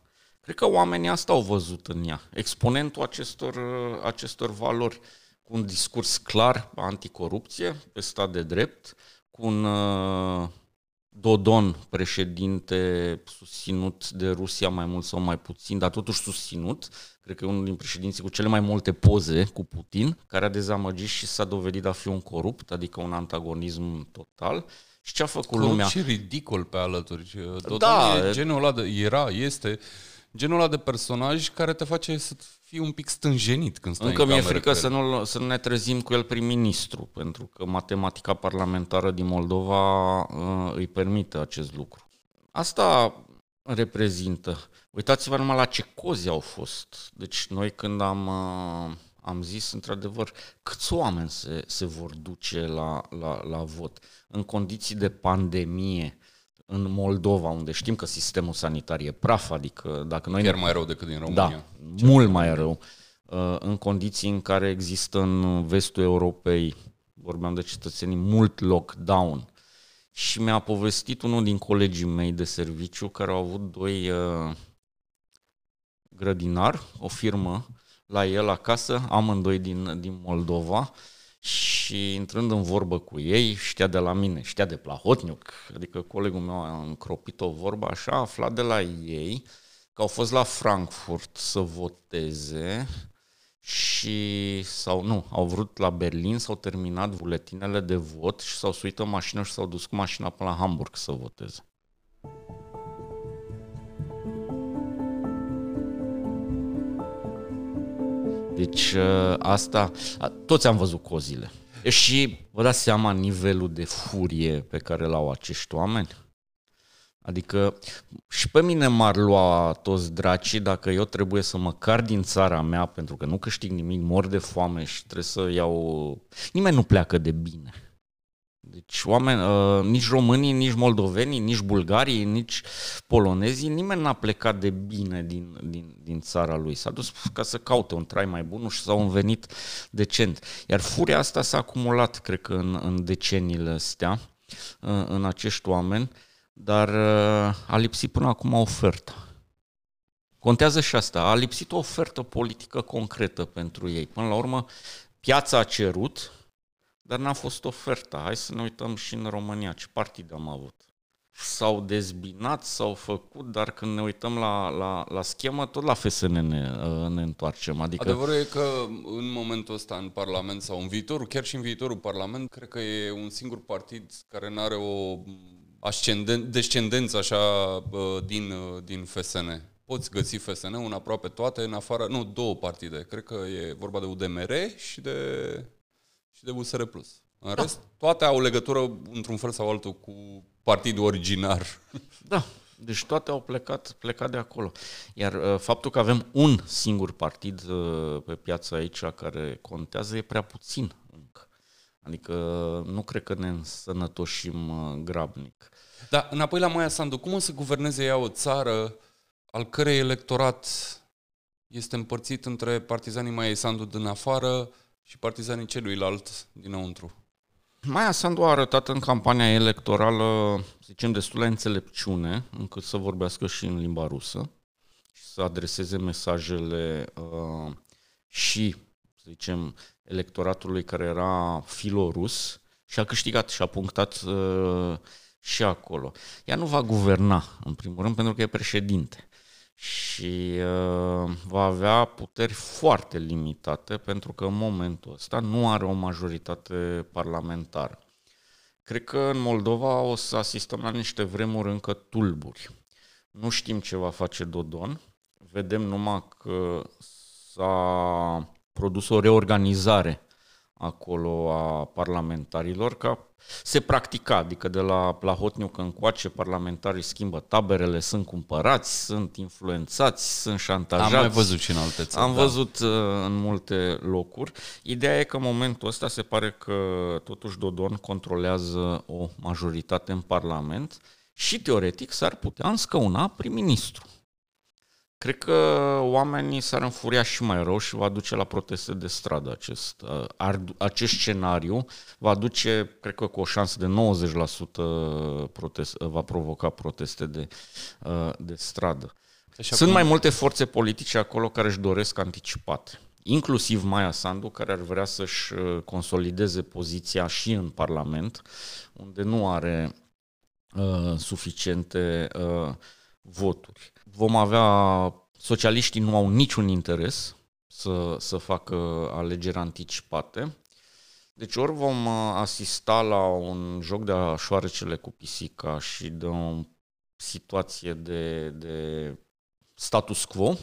[SPEAKER 2] Cred că oamenii asta au văzut în ea, exponentul acestor, acestor valori, cu un discurs clar anticorupție, pe stat de drept, cu un uh, Dodon, președinte susținut de Rusia mai mult sau mai puțin, dar totuși susținut, cred că e unul din președinții cu cele mai multe poze cu Putin, care a dezamăgit și s-a dovedit a fi un corupt, adică un antagonism total. Și ce a făcut
[SPEAKER 1] Corupt
[SPEAKER 2] lumea?
[SPEAKER 1] și ridicol pe alături. Dodon
[SPEAKER 2] Da.
[SPEAKER 1] e genul ăla de, era, este genul ăla de personaj care te face să fii un pic stânjenit când stai
[SPEAKER 2] Încă
[SPEAKER 1] în
[SPEAKER 2] mi-e
[SPEAKER 1] cameră
[SPEAKER 2] frică
[SPEAKER 1] cu
[SPEAKER 2] să
[SPEAKER 1] el.
[SPEAKER 2] nu, să nu ne trezim cu el prim-ministru, pentru că matematica parlamentară din Moldova uh, îi permite acest lucru. Asta reprezintă. Uitați-vă numai la ce cozi au fost. Deci noi când am, uh, am zis, într-adevăr, câți oameni se, se vor duce la, la, la vot în condiții de pandemie, în Moldova, unde știm că sistemul sanitar e praf, adică dacă noi ne
[SPEAKER 1] Chiar mai rău decât din România.
[SPEAKER 2] da, mult mai rău. Uh, În condiții în care există în vestul Europei, vorbeam de cetățenii, mult lockdown. Și mi-a povestit unul din colegii mei de serviciu care au avut doi uh, grădinar, o firmă, la el acasă, amândoi din, din Moldova, și intrând în vorbă cu ei, știa de la mine, știa de Plahotniuc, adică colegul meu a încropit o vorbă așa, a aflat de la ei că au fost la Frankfurt să voteze și sau nu, au vrut la Berlin, s-au terminat buletinele de vot și s-au suit în mașină și s-au dus cu mașina până la Hamburg să voteze. Deci ă, asta, a, toți am văzut cozile. Și vă dați seama nivelul de furie pe care l-au acești oameni? Adică și pe mine m-ar lua toți dracii dacă eu trebuie să mă car din țara mea pentru că nu câștig nimic, mor de foame și trebuie să iau... Nimeni nu pleacă de bine. Deci oameni, uh, nici românii, nici moldovenii, nici bulgarii, nici polonezii, nimeni n-a plecat de bine din, din, din țara lui. S-a dus ca să caute un trai mai bun și s-au învenit decent. Iar furia asta s-a acumulat, cred că, în, în deceniile astea, uh, în acești oameni, dar uh, a lipsit până acum oferta. Contează și asta. A lipsit o ofertă politică concretă pentru ei. Până la urmă, piața a cerut, dar n-a fost oferta. Hai să ne uităm și în România ce partide am avut. S-au dezbinat, s-au făcut, dar când ne uităm la, la, la schemă, tot la FSN ne, uh, ne întoarcem. Adică
[SPEAKER 1] Adevărul e că în momentul ăsta în Parlament sau în viitorul, chiar și în viitorul Parlament, cred că e un singur partid care nu are o ascenden- descendență așa bă, din, din FSN. poți găsi FSN-ul în aproape toate, în afară, nu, două partide. Cred că e vorba de UDMR și de, și de USR+. În da. rest, toate au legătură, într-un fel sau altul, cu partidul originar.
[SPEAKER 2] Da, deci toate au plecat, plecat de acolo. Iar uh, faptul că avem un singur partid uh, pe piața aici care contează e prea puțin încă. Adică nu cred că ne însănătoșim uh, grabnic.
[SPEAKER 1] Dar înapoi la Maia Sandu, cum o să guverneze ea o țară al cărei electorat este împărțit între partizanii Maia Sandu din afară și partizanii celuilalt dinăuntru?
[SPEAKER 2] Maia Sandu a arătat în campania electorală, zicem, destul de înțelepciune, încât să vorbească și în limba rusă și să adreseze mesajele uh, și, să zicem, electoratului care era filorus și a câștigat și a punctat uh, și acolo. Ea nu va guverna, în primul rând, pentru că e președinte și uh, va avea puteri foarte limitate pentru că în momentul ăsta nu are o majoritate parlamentară. Cred că în Moldova o să asistăm la niște vremuri încă tulburi. Nu știm ce va face Dodon. Vedem numai că s-a produs o reorganizare acolo a parlamentarilor, ca se practica, adică de la Plahotniuc încoace parlamentarii schimbă taberele, sunt cumpărați, sunt influențați, sunt șantajați.
[SPEAKER 1] Am mai văzut și în alte țări.
[SPEAKER 2] Am da. văzut uh, în multe locuri. Ideea e că în momentul ăsta se pare că totuși Dodon controlează o majoritate în Parlament și teoretic s-ar putea înscăuna prim-ministru. Cred că oamenii s-ar înfuria și mai rău și va duce la proteste de stradă acest, uh, acest scenariu. Va duce, cred că cu o șansă de 90% protest, uh, va provoca proteste de, uh, de stradă. Deci Sunt acum... mai multe forțe politice acolo care își doresc anticipate inclusiv Maia Sandu, care ar vrea să-și consolideze poziția și în Parlament, unde nu are uh, suficiente uh, voturi vom avea, socialiștii nu au niciun interes să, să facă alegeri anticipate. Deci ori vom uh, asista la un joc de șoarecele cu pisica și de o situație de, de status quo,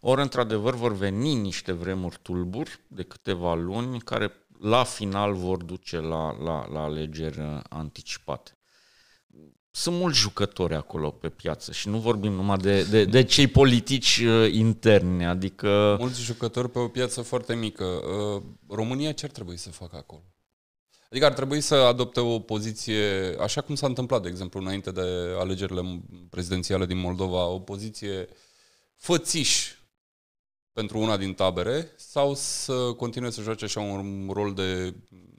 [SPEAKER 2] ori într-adevăr vor veni niște vremuri tulburi de câteva luni care la final vor duce la, la, la alegeri anticipate sunt mulți jucători acolo pe piață și nu vorbim numai de, de, de cei politici uh, interni, adică...
[SPEAKER 1] Mulți jucători pe o piață foarte mică. Uh, România ce ar trebui să facă acolo? Adică ar trebui să adopte o poziție, așa cum s-a întâmplat, de exemplu, înainte de alegerile prezidențiale din Moldova, o poziție fățiș pentru una din tabere sau să continue să joace așa un rol de,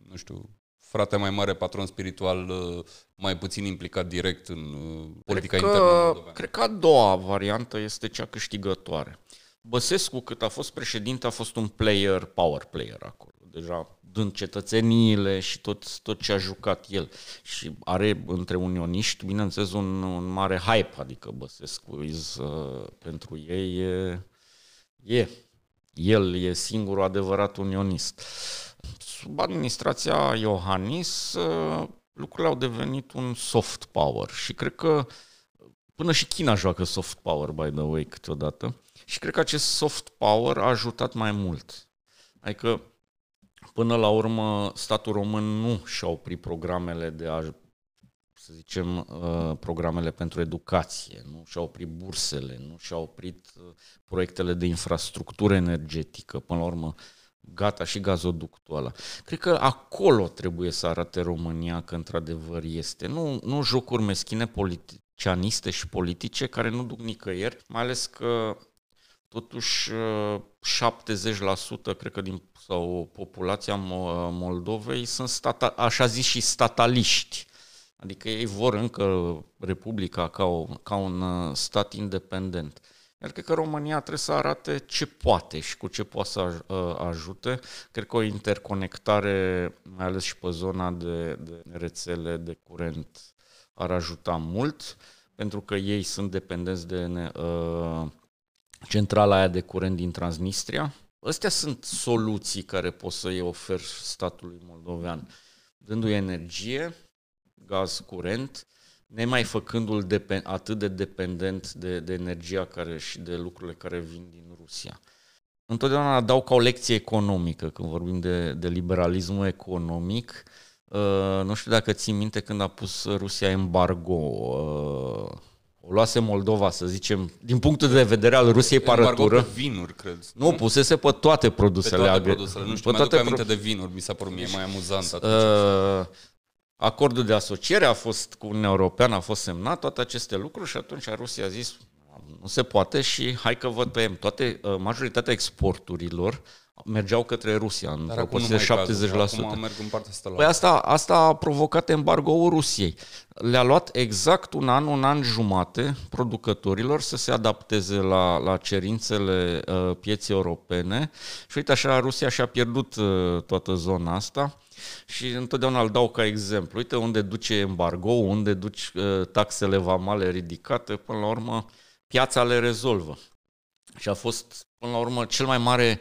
[SPEAKER 1] nu știu, frate mai mare, patron spiritual, uh, mai puțin implicat direct în uh, politica cred că, internă
[SPEAKER 2] Cred că a doua variantă este cea câștigătoare. Băsescu, cât a fost președinte, a fost un player, power player acolo. Deja dând cetățeniile și tot, tot ce a jucat el. Și are între unioniști, bineînțeles, un, un mare hype, adică Băsescu is, uh, pentru ei e, e. El e singurul adevărat unionist. Uh, sub administrația Iohannis uh, lucrurile au devenit un soft power și cred că până și China joacă soft power, by the way, câteodată. Și cred că acest soft power a ajutat mai mult. Adică, până la urmă, statul român nu și-a oprit programele de a să zicem, uh, programele pentru educație, nu și-a oprit bursele, nu și-a oprit uh, proiectele de infrastructură energetică. Până la urmă, gata și gazoductul ăla. Cred că acolo trebuie să arate România că într-adevăr este. Nu, nu jocuri meschine politicianiste și politice care nu duc nicăieri, mai ales că totuși 70% cred că din sau populația Moldovei sunt stata, așa zis și stataliști. Adică ei vor încă Republica ca, o, ca un uh, stat independent. Iar cred că România trebuie să arate ce poate și cu ce poate să ă, ajute. Cred că o interconectare, mai ales și pe zona de, de rețele de curent, ar ajuta mult, pentru că ei sunt dependenți de uh, centrala aia de curent din Transnistria. Astea sunt soluții care pot să îi ofer statului moldovean, dându-i energie, gaz curent, nemai făcându-l depen- atât de dependent de, de energia care și de lucrurile care vin din Rusia. Întotdeauna dau ca o lecție economică când vorbim de, de liberalismul economic. Uh, nu știu dacă ții minte când a pus Rusia embargo. Uh, o luase Moldova, să zicem, din punctul de vedere al Rusiei parătură.
[SPEAKER 1] pe vinuri, cred.
[SPEAKER 2] Nu, pusese pe toate produsele.
[SPEAKER 1] Pe toate
[SPEAKER 2] agre-
[SPEAKER 1] produsele. Nu știu,
[SPEAKER 2] pe
[SPEAKER 1] mi-aduc
[SPEAKER 2] toate
[SPEAKER 1] aminte
[SPEAKER 2] pro-
[SPEAKER 1] de vinuri, mi s-a părut mie mai amuzant atunci.
[SPEAKER 2] Uh, acordul de asociere a fost cu Uniunea Europeană, a fost semnat, toate aceste lucruri și atunci Rusia a zis nu se poate și hai că vă tăiem. Toate, uh, majoritatea exporturilor mergeau către Rusia în
[SPEAKER 1] Dar acum nu
[SPEAKER 2] proporție
[SPEAKER 1] mai
[SPEAKER 2] de
[SPEAKER 1] e cazul.
[SPEAKER 2] 70%.
[SPEAKER 1] Acum merg în partea asta la
[SPEAKER 2] Păi asta, asta a provocat embargoul Rusiei. Le-a luat exact un an, un an jumate producătorilor să se adapteze la, la cerințele uh, pieței europene și uite așa Rusia și-a pierdut uh, toată zona asta și întotdeauna îl dau ca exemplu. Uite unde duce embargo, unde duci uh, taxele vamale ridicate, până la urmă piața le rezolvă. Și a fost, până la urmă, cel mai mare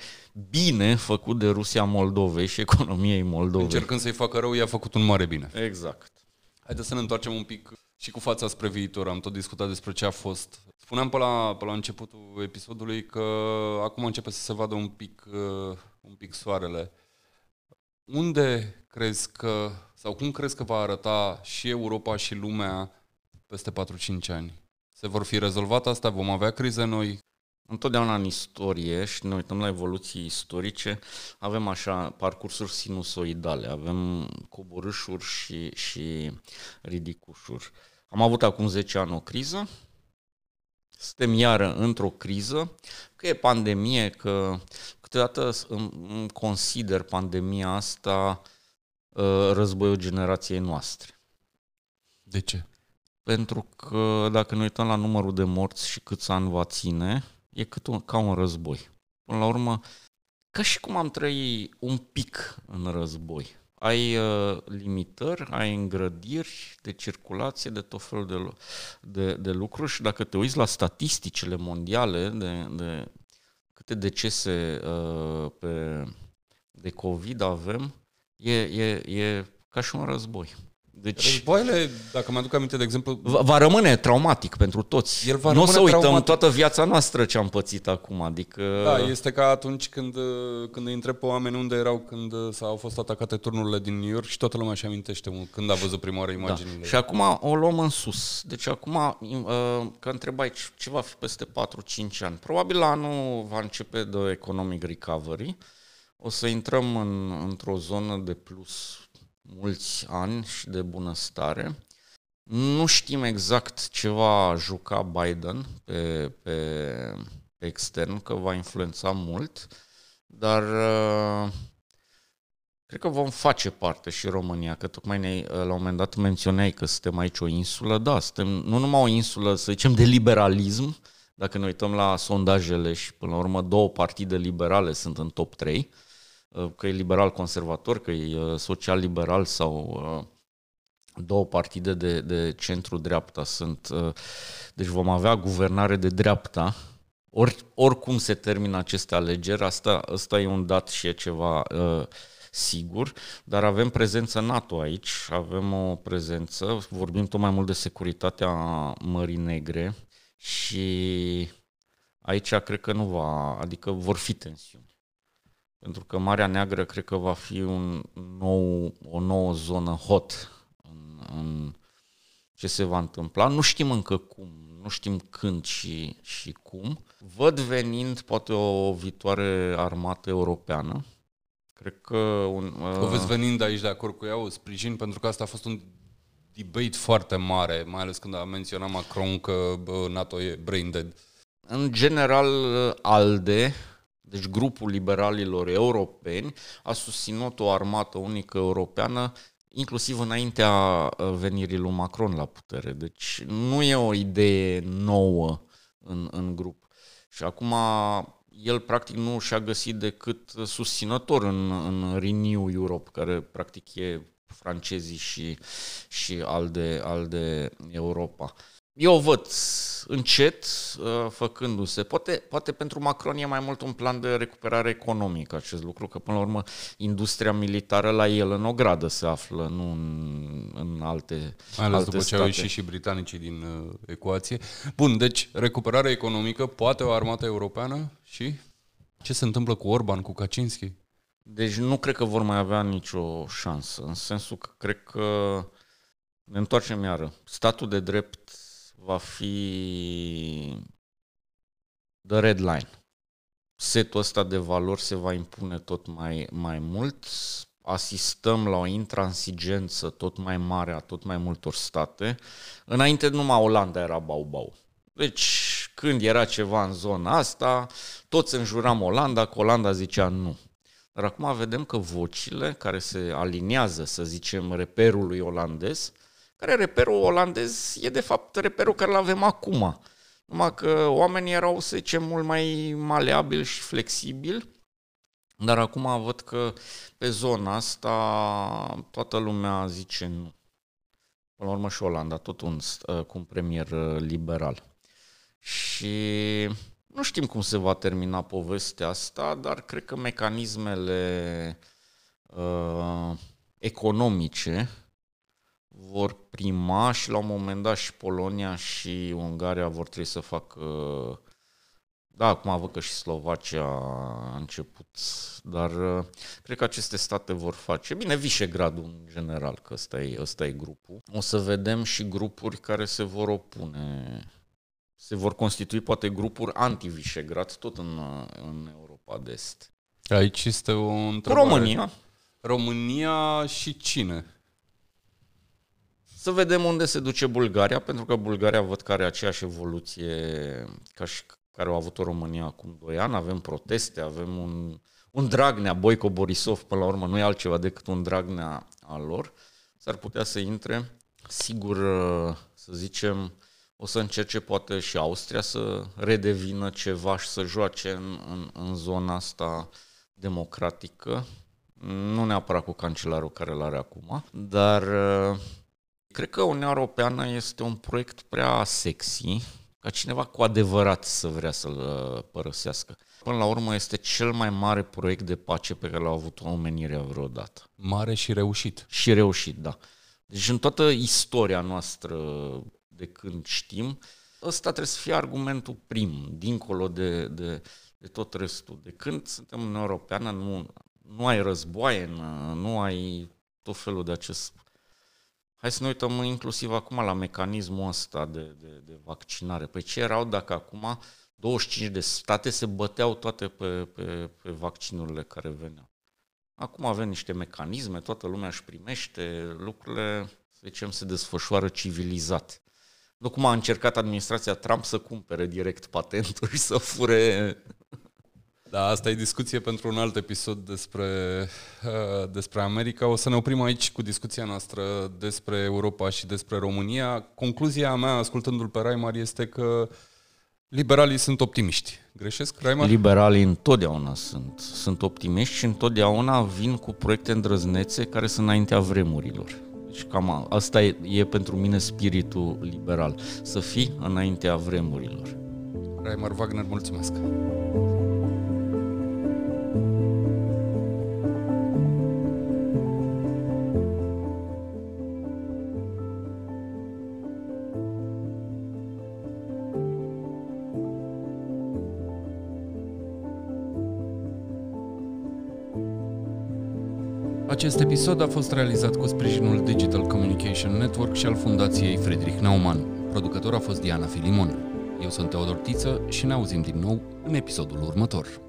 [SPEAKER 2] bine făcut de Rusia Moldovei și economiei Moldovei.
[SPEAKER 1] Încercând să-i facă rău, i-a făcut un mare bine.
[SPEAKER 2] Exact.
[SPEAKER 1] Haideți să ne întoarcem un pic și cu fața spre viitor. Am tot discutat despre ce a fost. Spuneam pe la, pe la începutul episodului că acum începe să se vadă un pic, uh, un pic soarele. Unde crezi că, sau cum crezi că va arăta și Europa și lumea peste 4-5 ani? Se vor fi rezolvat asta? Vom avea crize noi?
[SPEAKER 2] Întotdeauna în istorie și ne uităm la evoluții istorice, avem așa parcursuri sinusoidale, avem coborâșuri și, și ridicușuri. Am avut acum 10 ani o criză, suntem iară într-o criză, că e pandemie, că câteodată îmi îmi consider pandemia asta uh, războiul generației noastre.
[SPEAKER 1] De ce?
[SPEAKER 2] Pentru că dacă ne uităm la numărul de morți și câți ani va ține, e cât un, ca un război. Până la urmă, ca și cum am trăit un pic în război. Ai uh, limitări, ai îngrădiri de circulație, de tot felul de, lu- de, de lucruri și dacă te uiți la statisticile mondiale de, de câte decese uh, pe, de COVID avem, e, e, e ca și un război. Deci
[SPEAKER 1] Războaiele, dacă mă aduc aminte, de exemplu,
[SPEAKER 2] va, va rămâne traumatic pentru toți.
[SPEAKER 1] El va
[SPEAKER 2] nu o să
[SPEAKER 1] rămâne
[SPEAKER 2] uităm
[SPEAKER 1] traumatic.
[SPEAKER 2] toată viața noastră ce am pățit acum. Adică
[SPEAKER 1] Da, este ca atunci când, uh, când îi întreb pe oameni unde erau când uh, s-au fost atacate turnurile din New York și toată lumea își amintește un- când a văzut prima oară imaginile.
[SPEAKER 2] Da. Și acum o luăm în sus. Deci acum, uh, că întrebai ce- ce va fi peste 4-5 ani. Probabil la anul va începe de economic recovery. O să intrăm în, într-o zonă de plus mulți ani și de bunăstare. Nu știm exact ce va juca Biden pe, pe, pe extern, că va influența mult, dar uh, Cred că vom face parte și România, că tocmai ne, la un moment dat menționai că suntem aici o insulă. Da, suntem nu numai o insulă, să zicem, de liberalism, dacă ne uităm la sondajele și până la urmă două partide liberale sunt în top 3, că e liberal-conservator, că e social-liberal sau uh, două partide de, de centru-dreapta sunt. uh, Deci vom avea guvernare de dreapta, Or, oricum se termină aceste alegeri, asta, asta e un dat și e ceva uh, sigur, dar avem prezență NATO aici, avem o prezență, vorbim tot mai mult de securitatea Mării Negre și aici cred că nu va, adică vor fi tensiuni. Pentru că Marea Neagră cred că va fi un nou, o nouă zonă hot în, în ce se va întâmpla. Nu știm încă cum, nu știm când și, și cum. Văd venind poate o viitoare armată europeană. Cred că un...
[SPEAKER 1] O vezi venind aici de acord cu ea, o sprijin, pentru că asta a fost un debate foarte mare, mai ales când a menționat Macron că bă, NATO e brain dead.
[SPEAKER 2] În general, ALDE, deci grupul liberalilor europeni, a susținut o armată unică europeană inclusiv înaintea venirii lui Macron la putere. Deci nu e o idee nouă în, în grup. Și acum el practic nu și-a găsit decât susținător în, în Renew Europe, care practic e francezii și, și al, de, al de Europa. Eu o văd încet uh, făcându-se. Poate, poate pentru Macron e mai mult un plan de recuperare economică acest lucru, că până la urmă industria militară la el în ogradă se află, nu în, în alte
[SPEAKER 1] Mai ales
[SPEAKER 2] alte
[SPEAKER 1] după ce au ieșit și britanicii din uh, ecuație. Bun, deci recuperare economică, poate o armată europeană și ce se întâmplă cu Orban, cu Kaczynski?
[SPEAKER 2] Deci nu cred că vor mai avea nicio șansă, în sensul că cred că ne întoarcem iară. Statul de drept va fi the red line. Setul ăsta de valori se va impune tot mai, mai mult. Asistăm la o intransigență tot mai mare a tot mai multor state. Înainte numai Olanda era bau-bau. Deci când era ceva în zona asta, toți înjuram Olanda, că Olanda zicea nu. Dar acum vedem că vocile care se aliniază, să zicem, reperului olandez, care reperul olandez e de fapt reperul care îl avem acum. Numai că oamenii erau, să zicem, mult mai maleabili și flexibili, dar acum văd că pe zona asta toată lumea zice nu. Până la urmă și Olanda, tot un, cu un premier liberal. Și nu știm cum se va termina povestea asta, dar cred că mecanismele uh, economice vor prima și la un moment dat și Polonia și Ungaria vor trebui să facă da, acum văd că și Slovacia a început, dar uh, cred că aceste state vor face. Bine, Visegrádul în general, că ăsta e, ăsta e grupul. O să vedem și grupuri care se vor opune. Se vor constitui poate grupuri anti-Visegrad, tot în, în Europa de Est.
[SPEAKER 1] Aici este o întrebare.
[SPEAKER 2] România.
[SPEAKER 1] România și cine?
[SPEAKER 2] Să vedem unde se duce Bulgaria, pentru că Bulgaria văd că are aceeași evoluție ca și care au avut-o România acum 2 ani. Avem proteste, avem un, un Dragnea, Boico Borisov, până la urmă nu e altceva decât un Dragnea al lor. S-ar putea să intre, sigur, să zicem, o să încerce poate și Austria să redevină ceva și să joace în, în, în zona asta democratică. Nu neapărat cu cancelarul care îl are acum, dar Cred că Uniunea Europeană este un proiect prea sexy ca cineva cu adevărat să vrea să-l uh, părăsească. Până la urmă este cel mai mare proiect de pace pe care l-a avut omenirea vreodată.
[SPEAKER 1] Mare și reușit.
[SPEAKER 2] Și reușit, da. Deci în toată istoria noastră de când știm, ăsta trebuie să fie argumentul prim, dincolo de, de, de tot restul. De când suntem în Europeană, nu, nu ai războaie, nu ai tot felul de acest Hai să ne uităm inclusiv acum la mecanismul ăsta de, de, de vaccinare. Păi ce erau dacă acum 25 de state se băteau toate pe, pe, pe vaccinurile care veneau? Acum avem niște mecanisme, toată lumea își primește, lucrurile, să zicem, se desfășoară civilizat. Nu cum a încercat administrația Trump să cumpere direct patenturi și să fure
[SPEAKER 1] da, asta e discuție pentru un alt episod despre, uh, despre America. O să ne oprim aici cu discuția noastră despre Europa și despre România. Concluzia mea, ascultându-l pe Raimar, este că liberalii sunt optimiști. Greșesc, Raimar?
[SPEAKER 2] Liberalii întotdeauna sunt, sunt optimiști și întotdeauna vin cu proiecte îndrăznețe care sunt înaintea vremurilor. Deci cam asta e, e pentru mine spiritul liberal, să fii înaintea vremurilor.
[SPEAKER 1] Raimar Wagner, mulțumesc! Acest episod a fost realizat cu sprijinul Digital Communication Network și al Fundației Friedrich Naumann. Producător a fost Diana Filimon. Eu sunt Teodor Tiță și ne auzim din nou în episodul următor.